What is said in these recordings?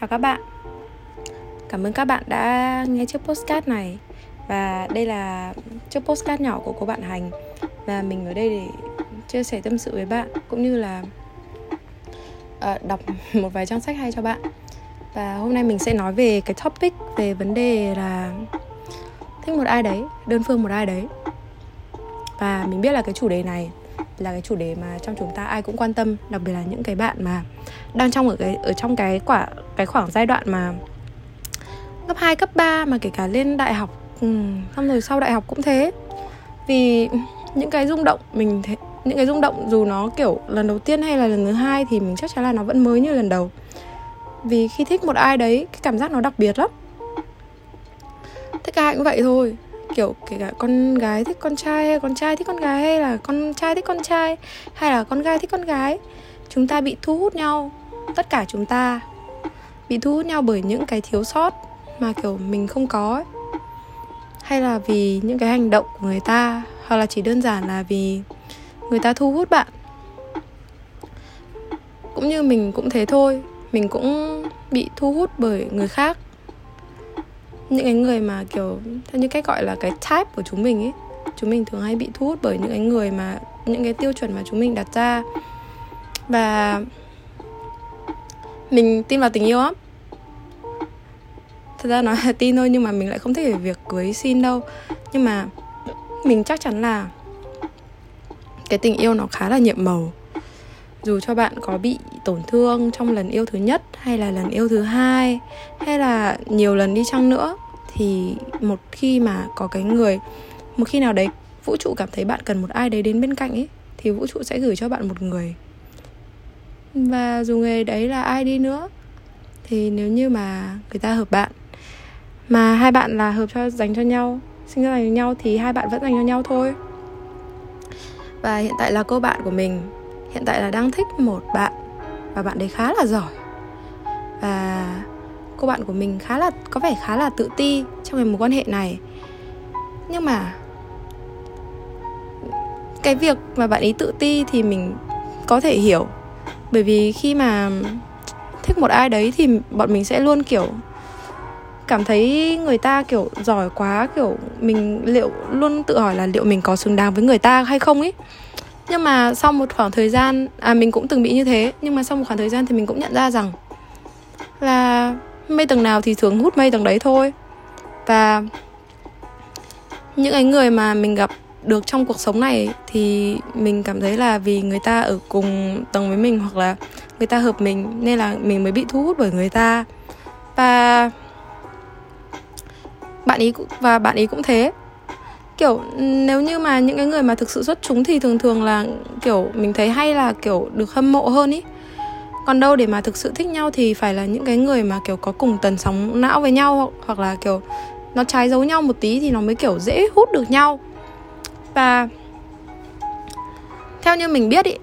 Chào các bạn. Cảm ơn các bạn đã nghe chiếc postcard này. Và đây là chiếc postcard nhỏ của cô bạn Hành. Và mình ở đây để chia sẻ tâm sự với bạn Cũng như là uh, đọc một vài trang sách hay cho bạn. Và hôm nay mình sẽ nói về cái topic về vấn đề là Thích một ai đấy, đơn phương một ai đấy. Và mình biết là cái chủ đề này là cái chủ đề mà trong chúng ta ai cũng quan tâm đặc biệt là những cái bạn mà đang trong ở cái ở trong cái quả cái khoảng giai đoạn mà cấp 2, cấp 3 mà kể cả lên đại học ừ, xong rồi sau đại học cũng thế. Vì những cái rung động mình thấy những cái rung động dù nó kiểu lần đầu tiên hay là lần thứ hai thì mình chắc chắn là nó vẫn mới như lần đầu. Vì khi thích một ai đấy cái cảm giác nó đặc biệt lắm. Tất cả ai cũng vậy thôi kiểu kể cả con gái thích con trai hay con trai thích con gái hay là con trai thích con trai hay là con gái thích con gái, chúng ta bị thu hút nhau. Tất cả chúng ta bị thu hút nhau bởi những cái thiếu sót mà kiểu mình không có ấy. hay là vì những cái hành động của người ta, hoặc là chỉ đơn giản là vì người ta thu hút bạn. Cũng như mình cũng thế thôi, mình cũng bị thu hút bởi người khác những cái người mà kiểu, theo như cách gọi là cái type của chúng mình ấy, chúng mình thường hay bị thu hút bởi những cái người mà, những cái tiêu chuẩn mà chúng mình đặt ra. Và mình tin vào tình yêu lắm. Thật ra nói là tin thôi nhưng mà mình lại không thích về việc cưới xin đâu. Nhưng mà mình chắc chắn là cái tình yêu nó khá là nhiệm màu. Dù cho bạn có bị tổn thương trong lần yêu thứ nhất hay là lần yêu thứ hai hay là nhiều lần đi chăng nữa, thì một khi mà có cái người, một khi nào đấy vũ trụ cảm thấy bạn cần một ai đấy đến bên cạnh ấy, thì vũ trụ sẽ gửi cho bạn một người. Và dù người đấy là ai đi nữa, thì nếu như mà người ta hợp bạn, mà hai bạn là hợp cho, dành cho nhau, sinh ra dành cho nhau, thì hai bạn vẫn dành cho nhau thôi. Và hiện tại là cô bạn của mình, hiện tại là đang thích một bạn và bạn đấy khá là giỏi. Và cô bạn của mình khá là, có vẻ khá là tự ti trong cái mối quan hệ này. Nhưng mà cái việc mà bạn ấy tự ti thì mình có thể hiểu. Bởi vì khi mà thích một ai đấy thì bọn mình sẽ luôn, kiểu, cảm thấy người ta, kiểu, giỏi quá, kiểu, mình liệu, luôn tự hỏi là liệu mình có xứng đáng với người ta hay không ấy nhưng mà sau một khoảng thời gian à mình cũng từng bị như thế, nhưng mà sau một khoảng thời gian thì mình cũng nhận ra rằng là mây tầng nào thì thường hút mây tầng đấy thôi. Và những cái người mà mình gặp được trong cuộc sống này thì mình cảm thấy là vì người ta ở cùng tầng với mình hoặc là người ta hợp mình nên là mình mới bị thu hút bởi người ta. Và bạn ý và bạn ý cũng thế kiểu, nếu như mà những cái người mà thực sự xuất chúng thì thường thường là, kiểu, mình thấy hay là, kiểu, được hâm mộ hơn ý. Còn đâu để mà thực sự thích nhau thì phải là những cái người mà, kiểu, có cùng tần sóng não với nhau, hoặc là, kiểu, nó trái dấu nhau một tí thì nó mới, kiểu, dễ hút được nhau. Và theo như mình biết ý,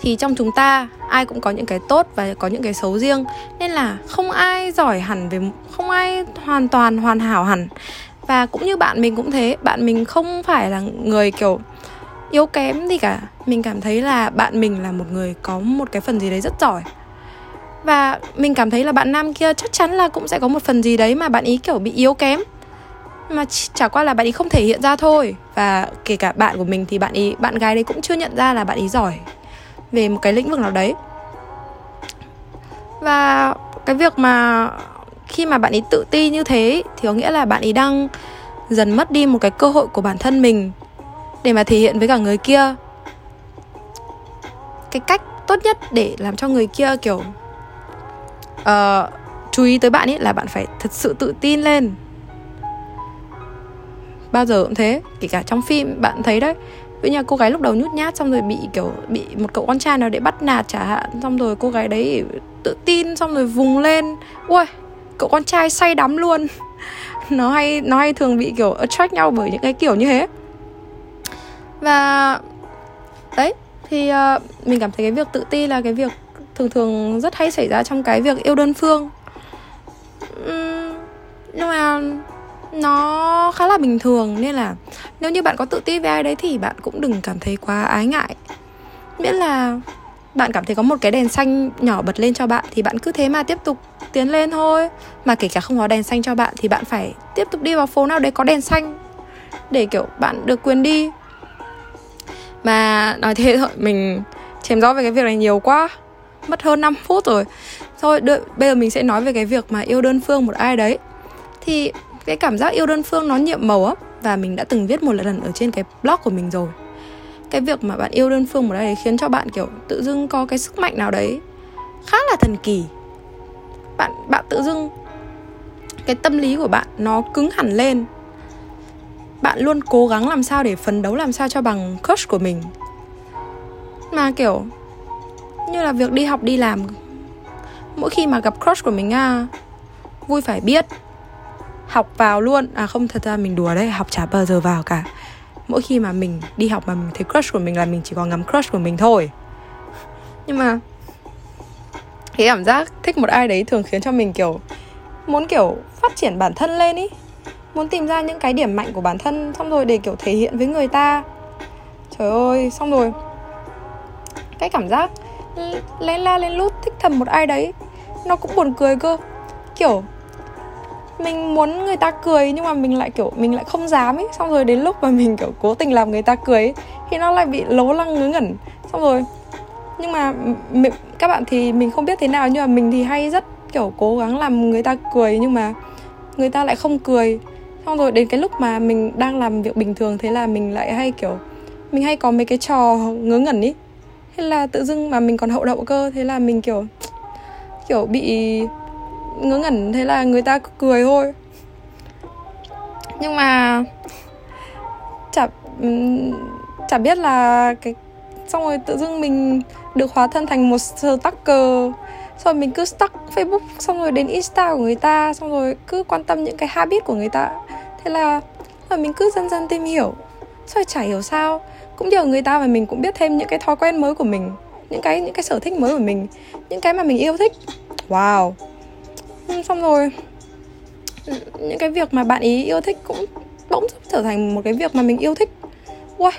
thì trong chúng ta ai cũng có những cái tốt và có những cái xấu riêng, nên là không ai giỏi hẳn về, không ai hoàn toàn hoàn hảo hẳn và cũng như bạn mình cũng thế, bạn mình không phải là người kiểu yếu kém gì cả. Mình cảm thấy là bạn mình là một người có một cái phần gì đấy rất giỏi. Và mình cảm thấy là bạn nam kia chắc chắn là cũng sẽ có một phần gì đấy mà bạn ý kiểu bị yếu kém. Mà chả qua là bạn ý không thể hiện ra thôi. Và kể cả bạn của mình thì bạn ý, bạn gái đấy cũng chưa nhận ra là bạn ý giỏi về một cái lĩnh vực nào đấy. Và cái việc mà khi mà bạn ấy tự ti như thế thì có nghĩa là bạn ấy đang dần mất đi một cái cơ hội của bản thân mình để mà thể hiện với cả người kia. Cái cách tốt nhất để làm cho người kia kiểu uh, chú ý tới bạn ấy là bạn phải thật sự tự tin lên. Bao giờ cũng thế kể cả trong phim bạn thấy đấy. Ví như cô gái lúc đầu nhút nhát xong rồi bị kiểu bị một cậu con trai nào để bắt nạt chả hạn xong rồi cô gái đấy tự tin xong rồi vùng lên. Ui cậu con trai say đắm luôn. Nó hay nó hay thường bị kiểu attract nhau bởi những cái kiểu như thế. Và đấy thì uh, mình cảm thấy cái việc tự ti là cái việc thường thường rất hay xảy ra trong cái việc yêu đơn phương. Uhm, nhưng mà nó khá là bình thường nên là nếu như bạn có tự ti về ai đấy thì bạn cũng đừng cảm thấy quá ái ngại. Miễn là bạn cảm thấy có một cái đèn xanh nhỏ bật lên cho bạn thì bạn cứ thế mà tiếp tục tiến lên thôi. Mà kể cả không có đèn xanh cho bạn thì bạn phải tiếp tục đi vào phố nào đấy có đèn xanh để kiểu bạn được quyền đi. Mà nói thế thôi mình chém gió về cái việc này nhiều quá mất hơn 5 phút rồi. Thôi đợi, bây giờ mình sẽ nói về cái việc mà yêu đơn phương một ai đấy. Thì cái cảm giác yêu đơn phương nó nhiệm màu á và mình đã từng viết một lần ở trên cái blog của mình rồi. Cái việc mà bạn yêu đơn phương một ai đấy khiến cho bạn kiểu tự dưng có cái sức mạnh nào đấy khá là thần kỳ bạn bạn tự dưng, cái tâm lý của bạn nó cứng hẳn lên. Bạn luôn cố gắng làm sao để phấn đấu, làm sao cho bằng crush của mình. Mà kiểu, như là việc đi học, đi làm, mỗi khi mà gặp crush của mình à vui phải biết, học vào luôn. À không, thật ra mình đùa đấy, học chả bao giờ vào cả. Mỗi khi mà mình đi học mà mình thấy crush của mình là mình chỉ còn ngắm crush của mình thôi. Nhưng mà cái cảm giác thích một ai đấy thường khiến cho mình kiểu muốn kiểu phát triển bản thân lên ý. Muốn tìm ra những cái điểm mạnh của bản thân xong rồi để kiểu thể hiện với người ta. Trời ơi xong rồi. Cái cảm giác lên la lên lút thích thầm một ai đấy nó cũng buồn cười cơ. Kiểu mình muốn người ta cười nhưng mà mình lại kiểu mình lại không dám ấy xong rồi đến lúc mà mình kiểu cố tình làm người ta cười ấy, thì nó lại bị lố lăng ngớ ngẩn. Xong rồi nhưng mà mình, các bạn thì mình không biết thế nào nhưng mà mình thì hay rất kiểu cố gắng làm người ta cười nhưng mà người ta lại không cười. Xong rồi đến cái lúc mà mình đang làm việc bình thường thế là mình lại hay kiểu mình hay có mấy cái trò ngớ ngẩn ý. Thế là tự dưng mà mình còn hậu đậu cơ thế là mình kiểu kiểu bị ngớ ngẩn thế là người ta cười thôi. Nhưng mà chả chả biết là cái xong rồi tự dưng mình được hóa thân thành một stalker. Xong rồi mình cứ stuck facebook, xong rồi đến insta của người ta, xong rồi cứ quan tâm những cái habit của người ta. Thế là và mình cứ dần dần tìm hiểu. Xong rồi chả hiểu sao, cũng nhờ người ta mà mình cũng biết thêm những cái thói quen mới của mình, những cái những cái sở thích mới của mình, những cái mà mình yêu thích. Wow. Xong rồi, những cái việc mà bạn ý yêu thích cũng bỗng trở thành một cái việc mà mình yêu thích. Wow,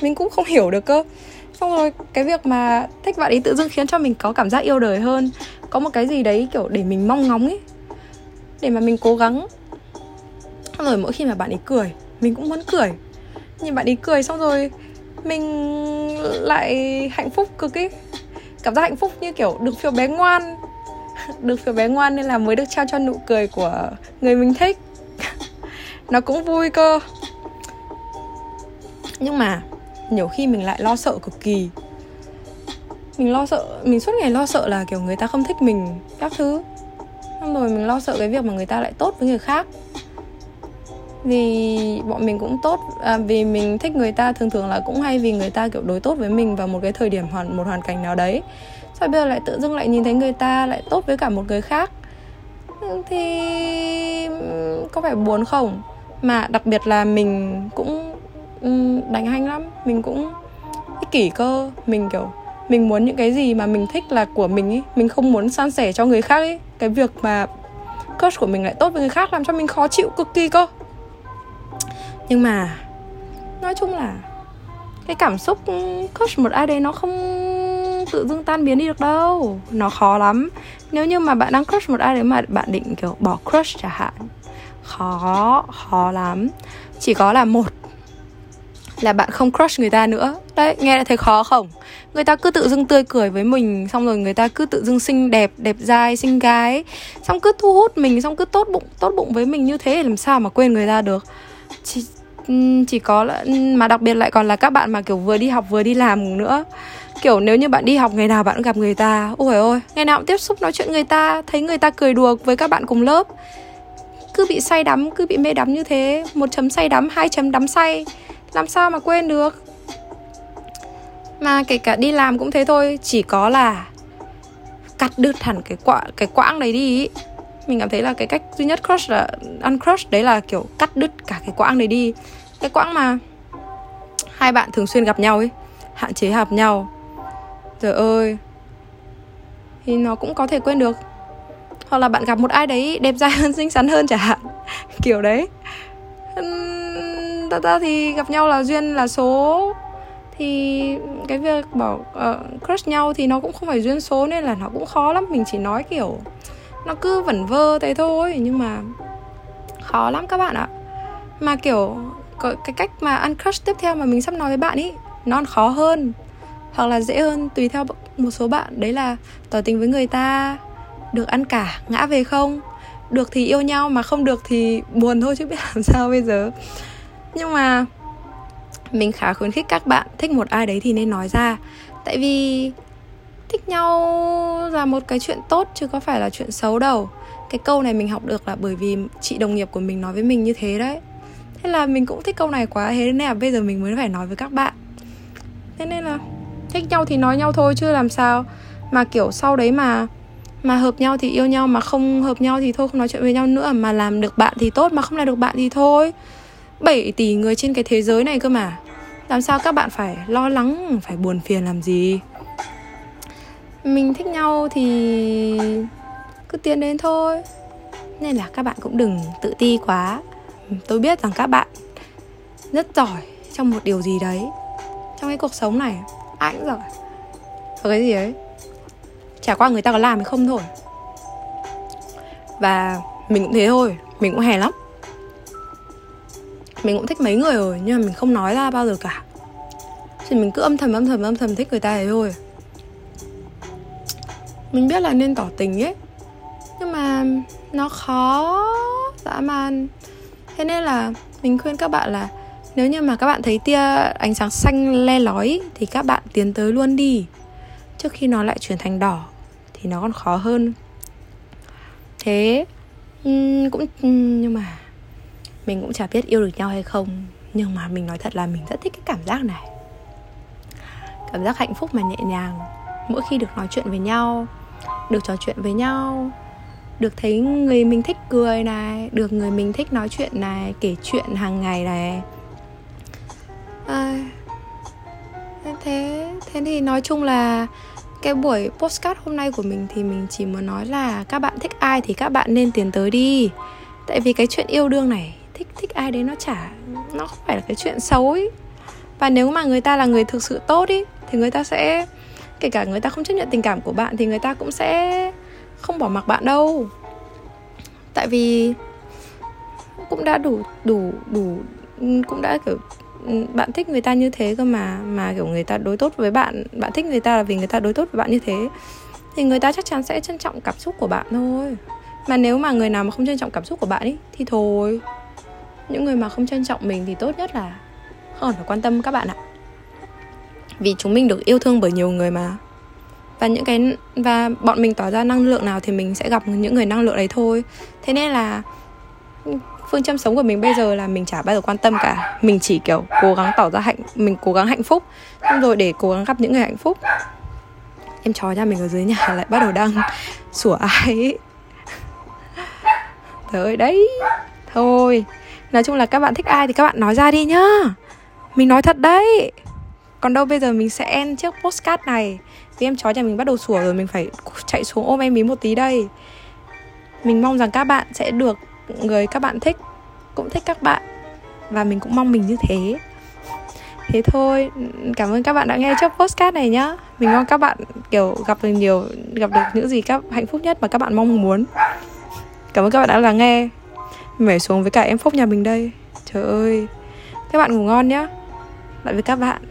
mình cũng không hiểu được cơ xong rồi, cái việc mà thích bạn ấy tự dưng khiến cho mình có cảm giác yêu đời hơn. Có một cái gì đấy, kiểu, để mình mong ngóng ấy để mà mình cố gắng. Xong rồi mỗi khi mà bạn ấy cười, mình cũng muốn cười. Nhìn bạn ấy cười xong rồi, mình lại hạnh phúc cực ý. Cảm giác hạnh phúc như kiểu được phiếu bé ngoan. Được phiếu bé ngoan nên là mới được trao cho nụ cười của người mình thích. Nó cũng vui cơ. Nhưng mà nhiều khi mình lại lo sợ cực kỳ. Mình lo sợ mình suốt ngày lo sợ là kiểu người ta không thích mình các thứ. Xong rồi mình lo sợ cái việc mà người ta lại tốt với người khác. Vì bọn mình cũng tốt à, vì mình thích người ta thường thường là cũng hay vì người ta kiểu đối tốt với mình vào một cái thời điểm hoàn một hoàn cảnh nào đấy. Sao bây giờ lại tự dưng lại nhìn thấy người ta lại tốt với cả một người khác. Thì có phải buồn không? Mà đặc biệt là mình cũng Ừ, đánh hanh lắm. Mình cũng ích kỷ cơ. Mình kiểu, mình muốn những cái gì mà mình thích là của mình ý. Mình không muốn san sẻ cho người khác ấy cái việc mà crush của mình lại tốt với người khác làm cho mình khó chịu cực kỳ cơ. Nhưng mà nói chung là cái cảm xúc crush một ai đấy nó không tự dưng tan biến đi được đâu. Nó khó lắm. Nếu như mà bạn đang crush một ai đấy mà bạn định kiểu bỏ crush chẳng hạn, khó khó lắm. Chỉ có là một là bạn không crush người ta nữa. Đấy, nghe đã thấy khó không? Người ta cứ tự dưng tươi cười với mình, xong rồi người ta cứ tự dưng xinh đẹp đẹp dai, xinh gái, xong cứ thu hút mình, xong cứ tốt bụng tốt bụng với mình như thế làm sao mà quên người ta được? Chỉ chỉ có là, mà đặc biệt lại còn là các bạn mà kiểu vừa đi học vừa đi làm nữa. Kiểu nếu như bạn đi học, ngày nào bạn cũng gặp người ta. Ôi ôi ngày nào cũng tiếp xúc nói chuyện người ta, thấy người ta cười đùa với các bạn cùng lớp. Cứ bị say đắm, cứ bị mê đắm như thế. Một chấm say đắm, hai chấm đắm say làm sao mà quên được? Mà kể cả đi làm cũng thế thôi, chỉ có là cắt đứt hẳn cái quãng cái quãng đấy đi mình cảm thấy là cái cách duy nhất crush là, uncrush đấy là kiểu cắt đứt cả cái quãng đấy đi. Cái quãng mà hai bạn thường xuyên gặp nhau ấy, hạn chế hợp nhau. Trời ơi, thì nó cũng có thể quên được. Hoặc là bạn gặp một ai đấy, đẹp trai hơn, xinh xắn hơn chẳng hạn. Kiểu đấy ta ta thì gặp nhau là duyên là số. Thì cái việc bảo uh, crush nhau thì nó cũng không phải duyên số nên là nó cũng khó lắm. Mình chỉ nói kiểu nó cứ vẩn vơ thế thôi nhưng mà khó lắm các bạn ạ. Mà kiểu cái cách mà ăn crush tiếp theo mà mình sắp nói với bạn ý nó khó hơn hoặc là dễ hơn tùy theo một số bạn. Đấy là tỏ tình với người ta được ăn cả ngã về không? Được thì yêu nhau mà không được thì buồn thôi chứ biết làm sao bây giờ nhưng mà mình khá khuyến khích các bạn thích một ai đấy thì nên nói ra. Tại vì thích nhau là một cái chuyện tốt chứ có phải là chuyện xấu đâu. Cái câu này mình học được là bởi vì chị đồng nghiệp của mình nói với mình như thế đấy. Thế là mình cũng thích câu này quá, thế nên là bây giờ mình mới phải nói với các bạn. Thế nên là thích nhau thì nói nhau thôi chứ làm sao mà kiểu sau đấy mà mà hợp nhau thì yêu nhau mà không hợp nhau thì thôi, không nói chuyện với nhau nữa mà làm được bạn thì tốt, mà không làm được bạn thì thôi. 7 tỷ người trên cái thế giới này cơ mà. Làm sao các bạn phải lo lắng, phải buồn phiền làm gì? Mình thích nhau thì cứ tiến đến thôi. Nên là các bạn cũng đừng tự ti quá. Tôi biết rằng các bạn rất giỏi trong một điều gì đấy. Trong cái cuộc sống này, ai cũng giỏi. Ở cái gì ấy chả qua người ta có làm hay không thôi. Và mình cũng thế thôi, mình cũng hè lắm mình cũng thích mấy người rồi, nhưng mà mình không nói ra bao giờ cả. Thì mình cứ âm thầm âm thầm âm thầm thích người ta ấy thôi. Mình biết là nên tỏ tình ấy, nhưng mà nó khó dã man. Thế nên là mình khuyên các bạn là nếu như mà các bạn thấy tia ánh sáng xanh le lói thì các bạn tiến tới luôn đi. Trước khi nó lại chuyển thành đỏ thì nó còn khó hơn. Thế cũng nhưng mà mình cũng chả biết yêu được nhau hay không nhưng mà mình nói thật là mình rất thích cái cảm giác này. Cảm giác hạnh phúc mà nhẹ nhàng mỗi khi được nói chuyện với nhau được trò chuyện với nhau được thấy người mình thích cười này được người mình thích nói chuyện này kể chuyện hàng ngày này. À, thế thế thì nói chung là cái buổi postcard hôm nay của mình thì mình chỉ muốn nói là các bạn thích ai thì các bạn nên tiến tới đi. Tại vì cái chuyện yêu đương này thích thích ai đấy nó chả, nó không phải là cái chuyện xấu ấy và nếu mà người ta là người thực sự tốt ý, thì người ta sẽ, kể cả người ta không chấp nhận tình cảm của bạn thì người ta cũng sẽ không bỏ mặc bạn đâu. Tại vì cũng đã đủ đủ đủ, cũng đã kiểu ừ, bạn thích người ta như thế cơ mà mà kiểu người ta đối tốt với bạn bạn thích người ta là vì người ta đối tốt với bạn như thế, thì người ta chắc chắn sẽ trân trọng cảm xúc của bạn thôi. Mà nếu mà người nào mà không trân trọng cảm xúc của bạn ý, thì thôi những người mà không trân trọng mình thì tốt nhất là không phải quan tâm các bạn ạ. Vì chúng mình được yêu thương bởi nhiều người mà. Và những cái, và bọn mình tỏ ra năng lượng nào thì mình sẽ gặp những người năng lượng đấy thôi. Thế nên là phương châm sống của mình bây giờ là mình chả bao giờ quan tâm cả. Mình chỉ, kiểu, cố gắng tỏ ra hạnh, mình cố gắng hạnh phúc. Xong rồi để cố gắng gặp những người hạnh phúc. Em chó nhà mình ở dưới nhà lại bắt đầu đang sủa ai ấy Trời ơi, đấy. Thôi. Nói chung là các bạn thích ai thì các bạn nói ra đi nhá. Mình nói thật đấy. Còn đâu bây giờ mình sẽ end chiếc postcard này. Vì em chó nhà mình bắt đầu sủa rồi Mình phải chạy xuống ôm em ý một tí đây. Mình mong rằng các bạn sẽ được Người các bạn thích Cũng thích các bạn. Và mình cũng mong mình như thế. Thế thôi, cảm ơn các bạn đã nghe chiếc postcard này nhá. Mình mong các bạn kiểu gặp được nhiều Gặp được những gì các hạnh phúc nhất mà các bạn mong muốn. Cảm ơn các bạn đã lắng nghe. Mẻ xuống với cả em Phúc nhà mình đây. Trời ơi. Các bạn ngủ ngon nhá. Lại với các bạn.